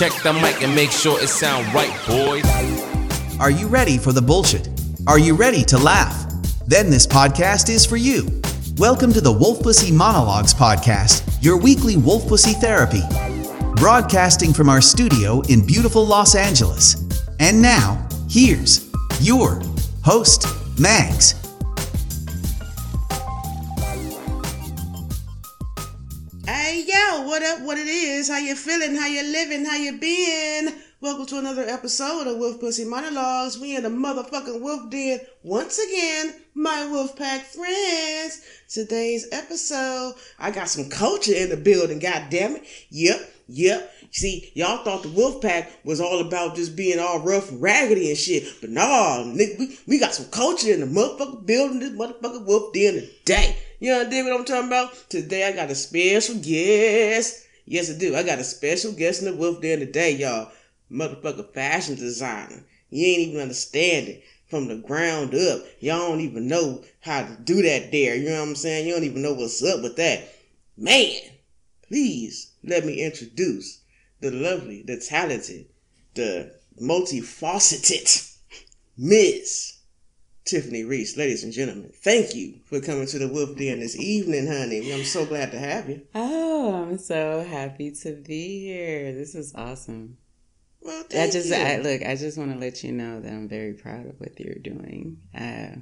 Check the mic and make sure it sound right, boys. Are you ready for the bullshit? Are you ready to laugh? Then this podcast is for you. Welcome to the Wolf Pussy Monologues podcast, your weekly wolf pussy therapy. Broadcasting from our studio in beautiful Los Angeles. And now, here's your host, Mags. What it is? How you feeling? How you living? How you been? Welcome to another episode of Wolf Pussy Monologues. We in the motherfucking wolf den once again, my wolf pack friends. Today's episode, I got some culture in the building. God damn it! Yep, yep. See, y'all thought the wolf pack was all about just being all rough and raggedy and shit, but nah, nigga, we, we got some culture in the motherfucking building. This motherfucking wolf den today. You understand what I'm talking about? Today I got a special guest. Yes, I do. I got a special guest in the wolf den today, y'all. Motherfucker fashion designer. You ain't even understand it from the ground up. Y'all don't even know how to do that there. You know what I'm saying? You don't even know what's up with that. Man, please let me introduce the lovely, the talented, the multifaceted Miss Tiffany Reese. Ladies and gentlemen, thank you for coming to the Wolf Den this evening, honey. I'm so glad to have you. Oh, I'm so happy to be here. This is awesome. Well, I thank just you. I, look. I just want to let you know that I'm very proud of what you're doing. Uh,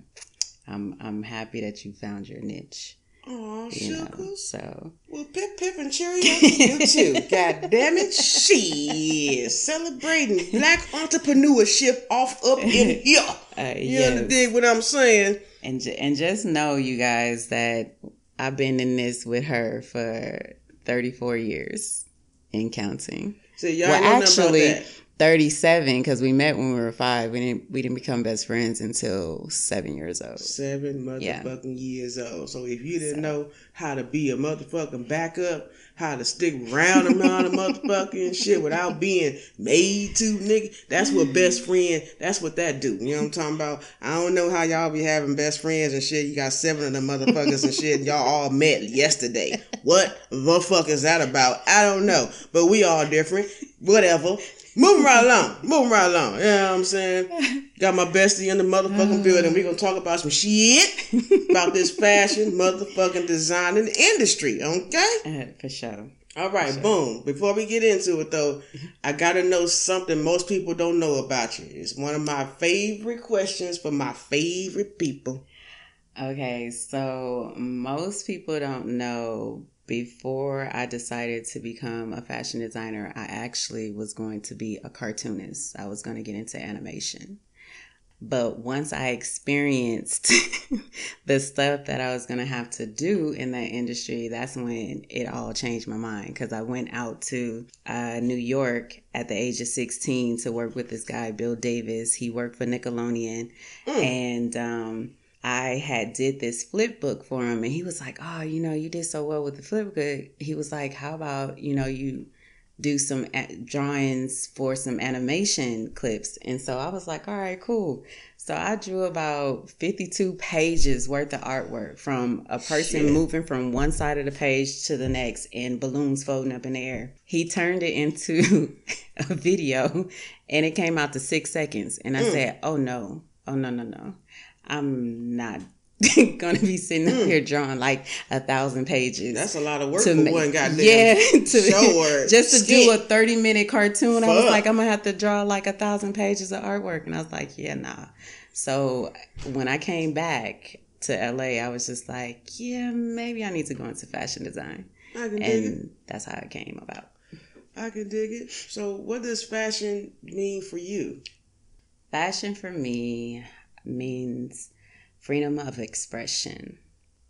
I'm I'm happy that you found your niche. Know, sugars. so Well, pip, pip, and cherry you too. God damn it, she is celebrating black entrepreneurship off up in here. uh, You yes. dig what I'm saying? and and just know, you guys, that I've been in this with her for 34 years and counting. So y'all well, actually, 37 because we met when we were five. We didn't we didn't become best friends until seven years old. Seven Yeah. motherfucking years old. So if you didn't know how to be a motherfucking backup, how to stick around around a motherfucking shit without being made to, nigga, that's what best friend, that's what that do. You know what I'm talking about? I don't know how y'all be having best friends and shit. You got seven of them motherfuckers and shit. And Y'all all met yesterday. What the fuck is that about? I don't know. But we all different. Whatever. Moving right along. Moving right along. You know what I'm saying? Got my bestie in the motherfucking building. we gonna talk about some shit about this fashion motherfucking design the industry, okay? Uh, for sure. All right, boom. Before we get into it though, I gotta know something most people don't know about you. It's one of my favorite questions for my favorite people. Okay, so most people don't know before I decided to become a fashion designer, I actually was going to be a cartoonist. I was going to get into animation. But once I experienced the stuff that I was going to have to do in that industry, that's when it all changed my mind. Because I went out to uh, New York at the age of 16 to work with this guy, Bill Davis. He worked for Nickelodeon. And, um, I had did this flip book for him and he was like, "Oh, you know, you did so well with the flip book." He was like, "How about, you know, you do some drawings for some animation clips?" And so I was like, "All right, cool." So I drew about 52 pages worth of artwork from a person Shit. moving from one side of the page to the next and balloons floating up in the air. He turned it into a video and it came out to 6 seconds and I mm. said, "Oh no. Oh no, no, no." I'm not gonna be sitting up here drawing like a thousand pages. Hmm. That's a lot of work to for one goddamn yeah, to, show just to do a 30 minute cartoon. I was like, I'm gonna have to draw like a thousand pages of artwork, and I was like, yeah, nah. So when I came back to LA, I was just like, yeah, maybe I need to go into fashion design, I can dig it. and that's how it came about. I can dig it. So what does fashion mean for you? Fashion for me means freedom of expression.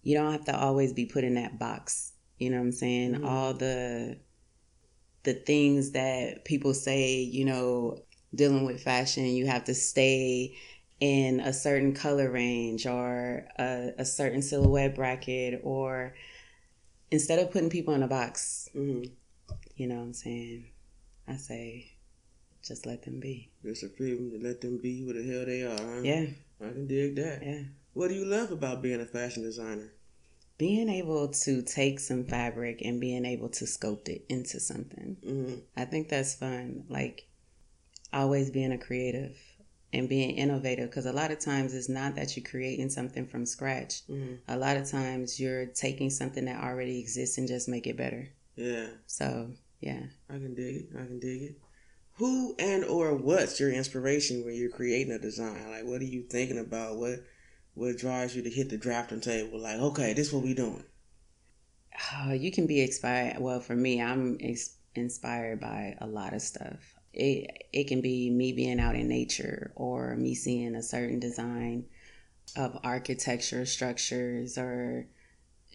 You don't have to always be put in that box. You know what I'm saying? Mhm. All the the things that people say, you know, dealing with fashion, you have to stay in a certain color range or a, a certain silhouette bracket or instead of putting people in a box, hmm you know what I'm saying? I say just let them be. Just a freedom to let them be who the hell they are. Huh? Yeah, I can dig that. yeah. What do you love about being a fashion designer? being able to take some fabric and being able to sculpt it into something. hmm I think that's fun. Like always being a creative and being innovative because a lot of times it's not that you're creating something from scratch. hmm A lot of times you're taking something that already exists and just make it better. Yeah, So, yeah. I can dig it. I can dig it. Who and or what's your inspiration when you're creating a design? Like, what are you thinking about? What what drives you to hit the drafting table? Like, okay, this what we doing. Oh, you can be inspired. Well, for me, I'm ex- inspired by a lot of stuff. It it can be me being out in nature or me seeing a certain design of architecture structures or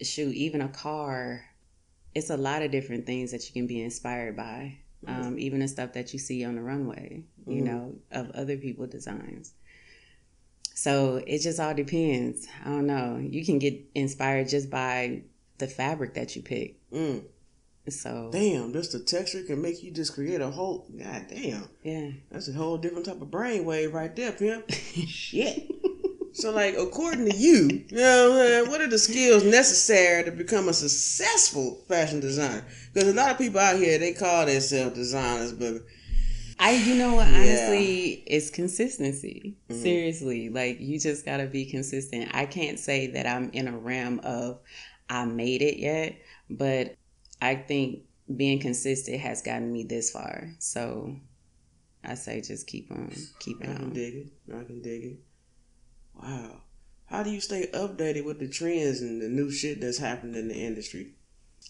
shoot even a car. It's a lot of different things that you can be inspired by. Um, even the stuff that you see on the runway, you Mhm. know, of other people designs. So it just all depends. I don't know. You can get inspired just by the fabric that you pick. Mm, So damn, just the texture can make you just create a whole. God damn, yeah, that's a whole different type of brainwave right there, pimp. Shit. So, like, according to you, you know, what I'm saying, what are the skills necessary to become a successful fashion designer? Because a lot of people out here they call themselves designers, but I you know what Yeah. honestly it's consistency. Mhm. Seriously, like you just gotta be consistent. I can't say that I'm in a realm of I made it yet, but I think being consistent has gotten me this far. So I say just keep on keeping I can on. dig it. I can dig it. Wow. How do you stay updated with the trends and the new shit that's happening in the industry?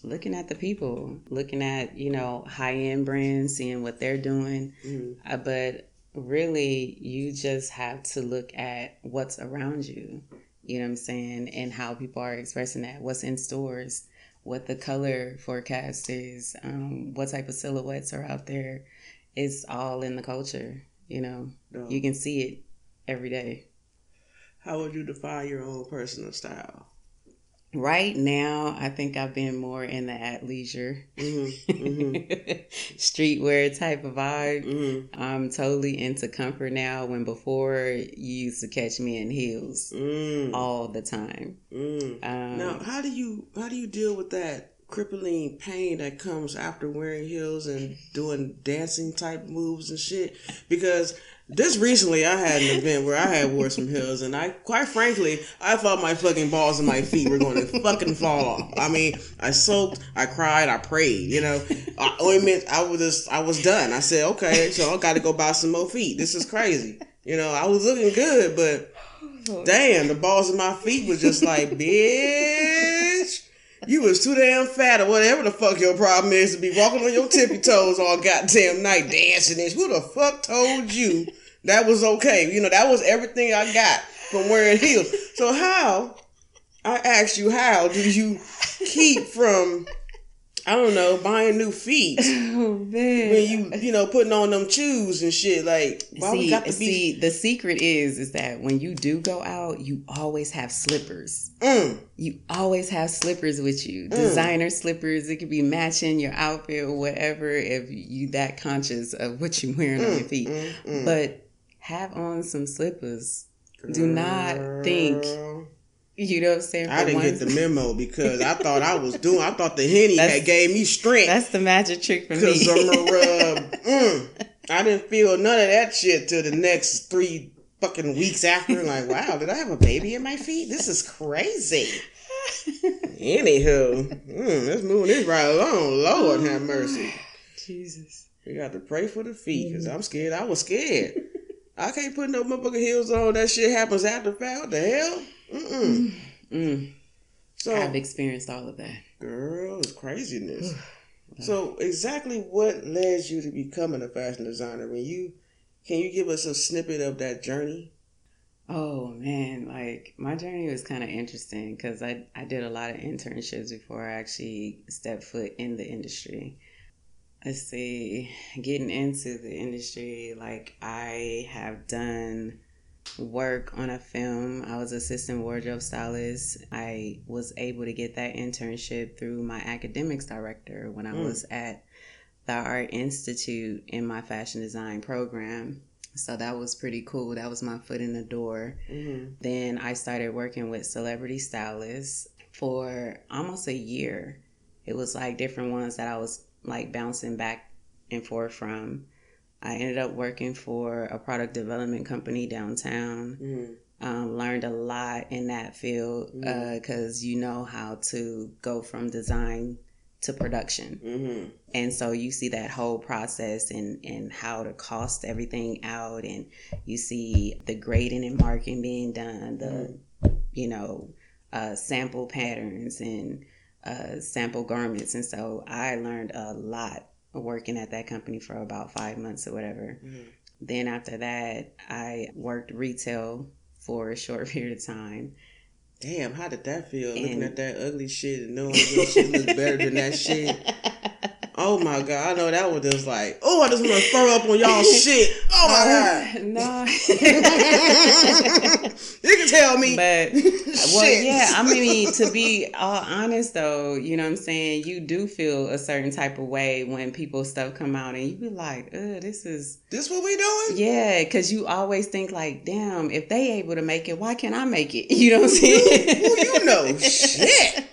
Looking at the people, looking at, you know, high end brands, seeing what they're doing. Mhm. Uh, but really, you just have to look at what's around you. You know what I'm saying? And how people are expressing that. What's in stores, what the color forecast is, um, what type of silhouettes are out there. It's all in the culture. You know, you can see it every day. How would you define your own personal style? Right now, I think I've been more in the athleisure, Mm-hmm. streetwear type of vibe. mm-hmm. I'm totally into comfort now. When before you used to catch me in heels Mm. all the time. Mm. Um, Now, how do you how do you deal with that crippling pain that comes after wearing heels and doing dancing type moves and shit? Because just recently, I had an event where I had wore some heels, and I, quite frankly, I thought my fucking balls and my feet were going to fucking fall off. I mean, I soaked, I cried, I prayed. You know, I, ointment. I was just, I was done. I said, okay, so I got to go buy some more feet. This is crazy. You know, I was looking good, but oh, damn, the balls of my feet was just like, bitch. You was too damn fat or whatever the fuck your problem is to be walking on your tippy toes all goddamn night dancing this. Who the fuck told you that was okay? You know, that was everything I got from wearing heels. So how, I asked you, how do you keep from, I don't know, buying new feet Oh man. when you, you know, putting on them shoes and shit? Like, why we see, got to be, see, the secret is is that when you do go out, you always have slippers. mm, You always have slippers with you. Mm. Designer slippers. It could be matching your outfit or whatever if you that conscious of what you're wearing on your feet. mm, mm. But have on some slippers. do not think Girl. You know what I'm saying? I didn't once- get the memo because I thought I was doing. I thought the henny That's- had gave me strength That's the magic trick for me. because me. I'm a rub. Mm, I didn't feel none of that shit till the next three fucking weeks after. Like, wow, did I have a baby in my feet? This is crazy. Anywho, mm, let's move this right along. Lord have mercy. Jesus. We got to pray for the feet because I'm scared. I was scared. I can't put no motherfucking heels on. That shit happens after. What the hell? Mm-mm. Mm, So, I've experienced all of that. Girl, it's craziness. so exactly what led you to becoming a fashion designer? When you can you give us a snippet of that journey? Oh man, like my journey was kind of interesting because I, I did a lot of internships before I actually stepped foot in the industry. Let's see, getting into the industry, like I have done work on a film. I was assistant wardrobe stylist. I was able to get that internship through my academics director when I Mm. was at the Art Institute in my fashion design program. So that was pretty cool. That was my foot in the door. Mm-hmm. Then I started working with celebrity stylists for almost a year. It was like different ones that I was like bouncing back and forth from. I ended up working for a product development company downtown. Mm-hmm. Um, learned a lot in that field because you know how to go from design to production. Mm-hmm. And so you see that whole process and, and how to cost everything out, and you see the grading and marking being done, the you know uh, sample patterns and uh, sample garments. And so I learned a lot working at that company for about five months or whatever. Then after that, I worked retail for a short period of time. Damn, how did that feel? Looking at that ugly shit and knowing your shit look better than that shit. Oh my god, I know that one just like, oh, I just want to throw up on y'all shit. Oh my no. god, you can tell me. But well, yeah. I mean, to be all honest, though, you know what I'm saying. You do feel a certain type of way when people's stuff come out, and you be like, "Uh, this is this what we doing? yeah," because you always think like, "Damn, if they able to make it, why can't I make it?" You know what I'm saying? Who you know? shit.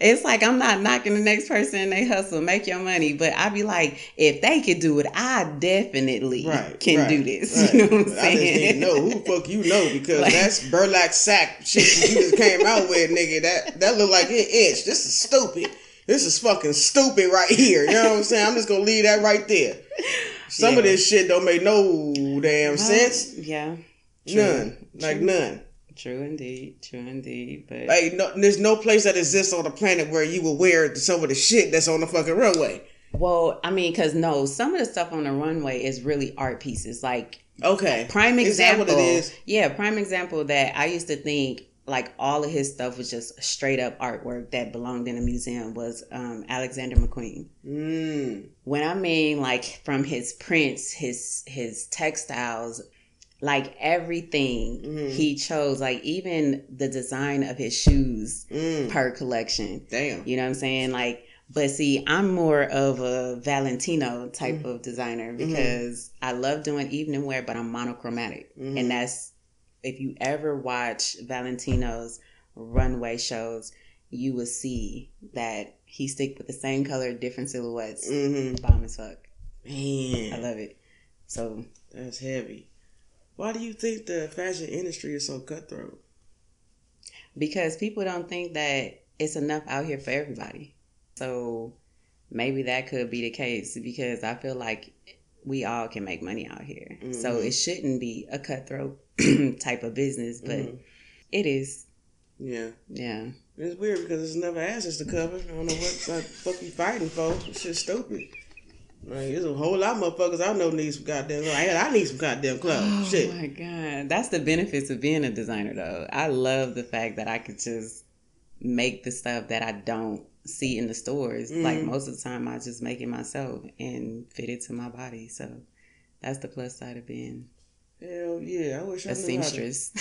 It's like I'm not knocking the next person in they hustle, make your money, but I'd be like, if they could do it, I definitely Right, can right, do this. right. You know what I'm But I just know who the fuck you know because Like- that's burlap sack shit you just came out with, nigga. That that look like it itch. This is stupid. This is fucking stupid right here. You know what I'm saying? I'm just gonna leave that right there. Some of this shit don't make no damn sense. Yeah, true. None. Like none. True indeed, true indeed. But Like no, there's no place that exists on the planet where you will wear some of the shit that's on the fucking runway. well, I mean, because no, some of the stuff on the runway is really art pieces. Like Okay. prime example, is? yeah, prime example that I used to think like all of his stuff was just straight up artwork that belonged in a museum was um, Alexander McQueen. Mm. when I mean like from his prints, his his textiles, like everything Mhm. he chose, like even the design of his shoes Mm. per collection. Damn. You know what I'm saying? Like, but see, I'm more of a Valentino type of designer because I love doing evening wear, but I'm monochromatic, Mhm. and that's if you ever watch Valentino's runway shows, you will see that he stick with the same color, different silhouettes. Mm-hmm. Bomb as fuck. Man. I love it. So that's heavy. Why do you think the fashion industry is so cutthroat? because people don't think that it's enough out here for everybody. So maybe that could be the case because I feel like we all can make money out here. So Mhm. it shouldn't be a cutthroat type of business, but Mhm. it is. Yeah. Yeah. It's weird because it's never asses to cover. I don't know what the fuck you fighting for. It's just stupid. Like, there's a whole lot of motherfuckers I know need some goddamn clothes. I, need some goddamn clothes. Oh Shit. my god, that's the benefits of being a designer, though. I love the fact that I could just make the stuff that I don't see in the stores. Like Mhm. most of the time, I just make it myself and fit it to my body. So that's the plus side of being Hell yeah. I wish I a seamstress.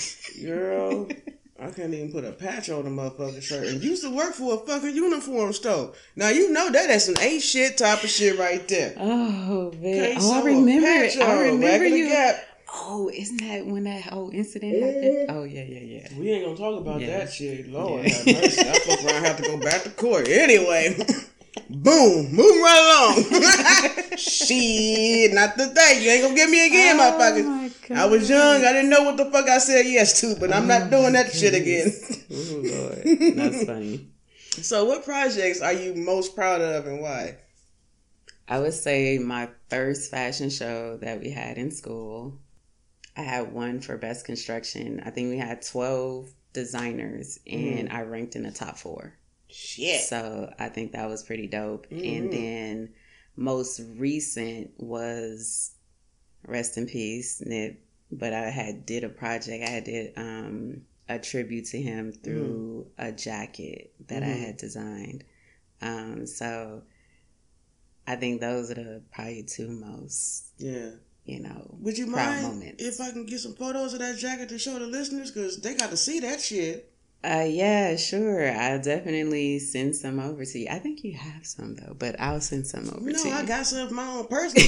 Girl, I can't even put a patch on a motherfucking shirt. And used to work for a fucking uniform store. Now, you know that that's an ain't shit type of shit right there. oh man, oh I remember. patch I remember the you. Oh, isn't that when that whole incident happened? Mm-hmm. Oh yeah, yeah, yeah. We ain't gonna talk about Yeah. that shit. Lord Yeah. have mercy. I fuck around have to go back to court. Anyway, boom, moving right along. shit, not today. You ain't gonna get me again, Oh, motherfucker. My I was young. I didn't know what the fuck I said yes to, but I'm not doing that shit again. Oh Lord, that's funny. so, what projects are you most proud of and why? I would say my first fashion show that we had in school. I had won for best construction. I think we had 12 designers and I ranked in the top four. Shit. So I think that was pretty dope. Mhm. And then most recent was rest in peace, Nip. But I had did a project. I had did um, a tribute to him through a jacket that I Mhm. had designed. Um, so I think those are the probably two most, Yeah. you know, Would you proud mind moments. if I can get some photos of that jacket to show the listeners? Because they got to see that shit. Uh, yeah, sure. I'll definitely send some over to you. I think you have some though, but I'll send some over No, to you. I got some of my own personal.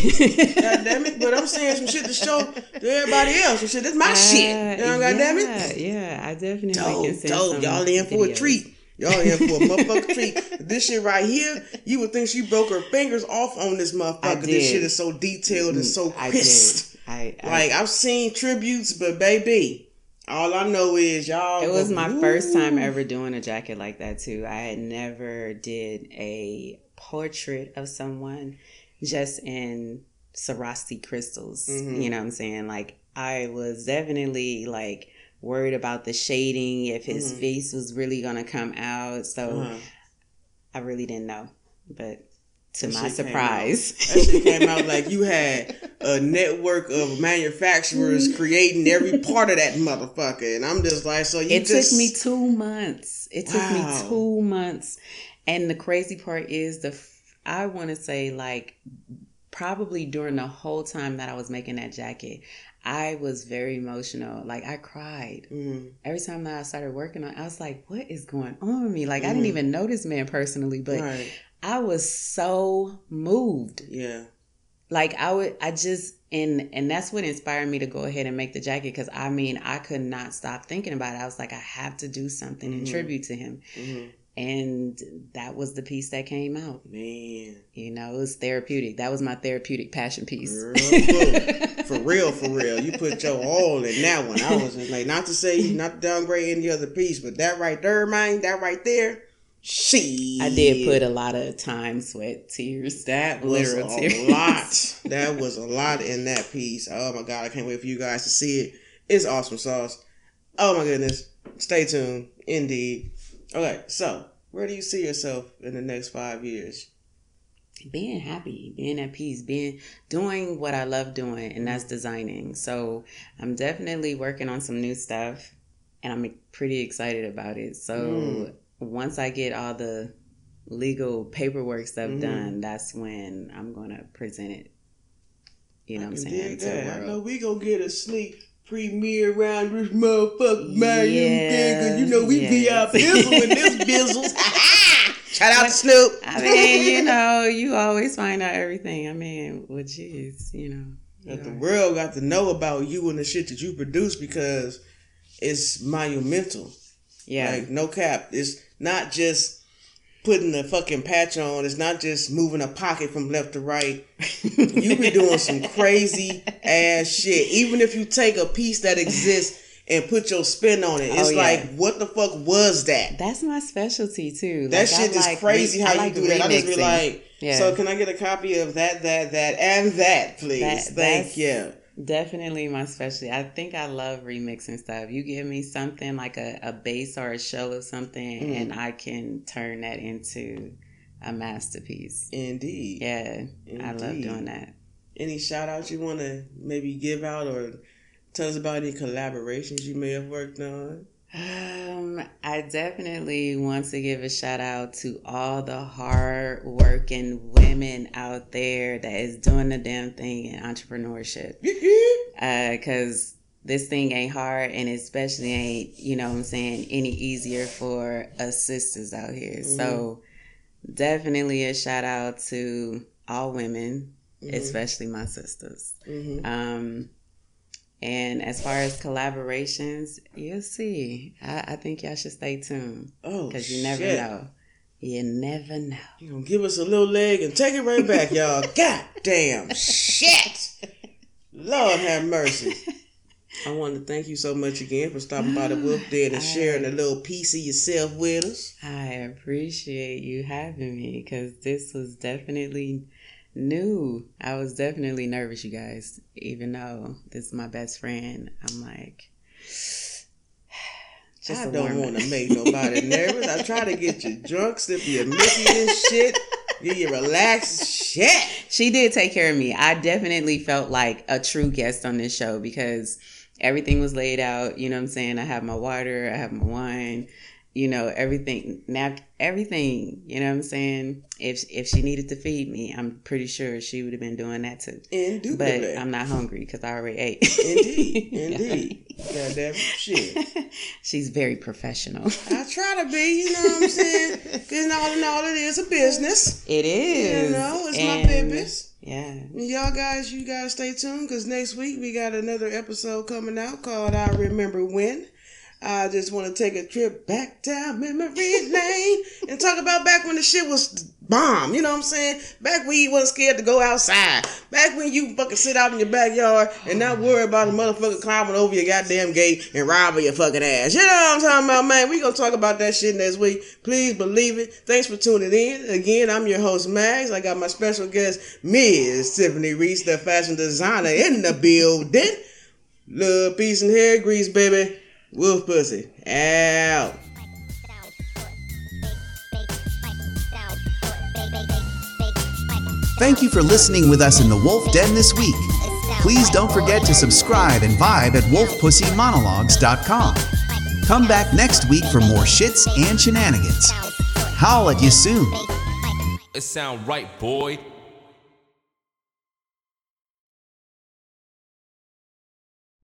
God damn it. But I'm saying some shit to show to everybody else. Some shit. This my shit. You know, Uh, God damn yeah, it. Yeah, I definitely can Dope, send dope. some Y'all in for a treat. Y'all in for a motherfucker treat. This shit right here, you would think she broke her fingers off on this motherfucker. This shit is so detailed and so I crisp. I, I Like I've seen tributes, but baby, all I know is y'all. It was my "Ooh." first time ever doing a jacket like that too. I had never did a portrait of someone just in Swarovski crystals. Mhm. You know what I'm saying? Like I was definitely like worried about the shading, if his Mhm. face was really gonna come out. So Uh-huh. I really didn't know. But to That my surprise. That shit came out like you had a network of manufacturers creating every part of that motherfucker, and I'm just like, so you it just took me two months. It took Wow. me two months, and the crazy part is the I want to say like probably during the whole time that I was making that jacket, I was very emotional. Like I cried Mm, every time that I started working on. it, I was like, "What is going on with me?" Like I didn't Mhm. even know this man personally, but right, I was so moved yeah, like I would I just and and that's what inspired me to go ahead and make the jacket because I mean I could not stop thinking about it. I was like I have to do something in Mhm. tribute to him, hmm and that was the piece that came out. man, You know, it was therapeutic. That was my therapeutic passion piece. Girl, for real, for real, you put your all in that one. I was like, not to say, not to downgrade any other piece, but that right there, man, that right there, she. I did put a lot of time, sweat, tears. That was a tears. lot. That was a lot in that piece. Oh my god, I can't wait for you guys to see it. It's awesome sauce. Oh my goodness. Stay tuned. Indeed. Okay, so where do you see yourself in the next five years? being happy, being at peace, being doing what I love doing, and that's designing. So I'm definitely working on some new stuff, and I'm pretty excited about it. So Mm. Once I get all the legal paperwork stuff Mhm. done, that's when I'm gonna present it. You know I what I'm saying? dig To the that. I know we gonna get a sneak premiere around this motherfucker, man. You Yeah, you know we be out yes. bizzle in this bizzles. Shout out to Snoop. I mean, you know, you always find out everything. I mean, well, geez, you know. that the world got to know about you and the shit that you produce because it's monumental. Yeah. Like no cap. It's not just putting a fucking patch on. It's not just moving a pocket from left to right. You be doing some crazy ass shit. Even if you take a piece that exists and put your spin on it, it's Oh, yeah. like, what the fuck was that? That's my specialty too. That Like, I shit is like crazy re- how I you like do that. I just be like, Yeah. so can I get a copy of that, that, that, and that, please? That- Thank you. Definitely my specialty. I think I love remixing stuff. You give me something like a, a base or a shell of something, Mm. and I can turn that into a masterpiece. Indeed. Yeah, I love doing that. Any shout outs you want to maybe give out or tell us about any collaborations you may have worked on? Um, I definitely want to give a shout out to all the hard working women out there that is doing the damn thing in entrepreneurship. because this thing ain't hard and especially ain't you know what i'm saying any easier for us sisters out here. So definitely a shout out to all women especially my sisters. Hmm um and as far as collaborations you'll see i, I think y'all should stay tuned Oh, because you never shit. know you never know You gonna give us a little leg and take it right back, y'all. God damn shit. Lord have mercy. I want to thank you so much again for stopping by the ah, Wolf Den and sharing a little piece of yourself with us. I appreciate you having me because this was definitely new. I was definitely nervous, you guys. Even though this is my best friend, I'm like, just I don't want to make nobody nervous. I try to get you drunk, sip your Mickey and shit, get you relaxed. Shit. She did take care of me. I definitely felt like a true guest on this show because everything was laid out. You know what I'm saying? I have my water, I have my wine. You know everything, now everything. You know what I'm saying? If if she needed to feed me, I'm pretty sure she would have been doing that too. But Indubitably. I'm not hungry because I already ate. Indeed. Indeed. Goddamn shit. She's very professional. I try to be, you know what I'm saying? Because all in all, it is a business. It is. You know, it's my business. Yeah. Y'all guys, you guys stay tuned because next week we got another episode coming out called I Remember When. I just want to take a trip back down memory lane and talk about back when the shit was bomb. You know what I'm saying? Back when you wasn't scared to go outside. Back when you fucking sit out in your backyard and not worry about a motherfucker climbing over your goddamn gate and robbing your fucking ass. You know what I'm talking about, man? We gonna talk about that shit next week. Please believe it. Thanks for tuning in. Again, I'm your host, Max. I got my special guest, Ms. Tiffany Reese, the fashion designer in the building. Love, peace, and hair grease, baby. Wolf pussy. Out. Thank you for listening with us in the Wolf Den this week. Please don't forget to subscribe and vibe at wolfpussymonologues.com. Come back next week for more shits and shenanigans. Howl at you soon. It sound right, boy.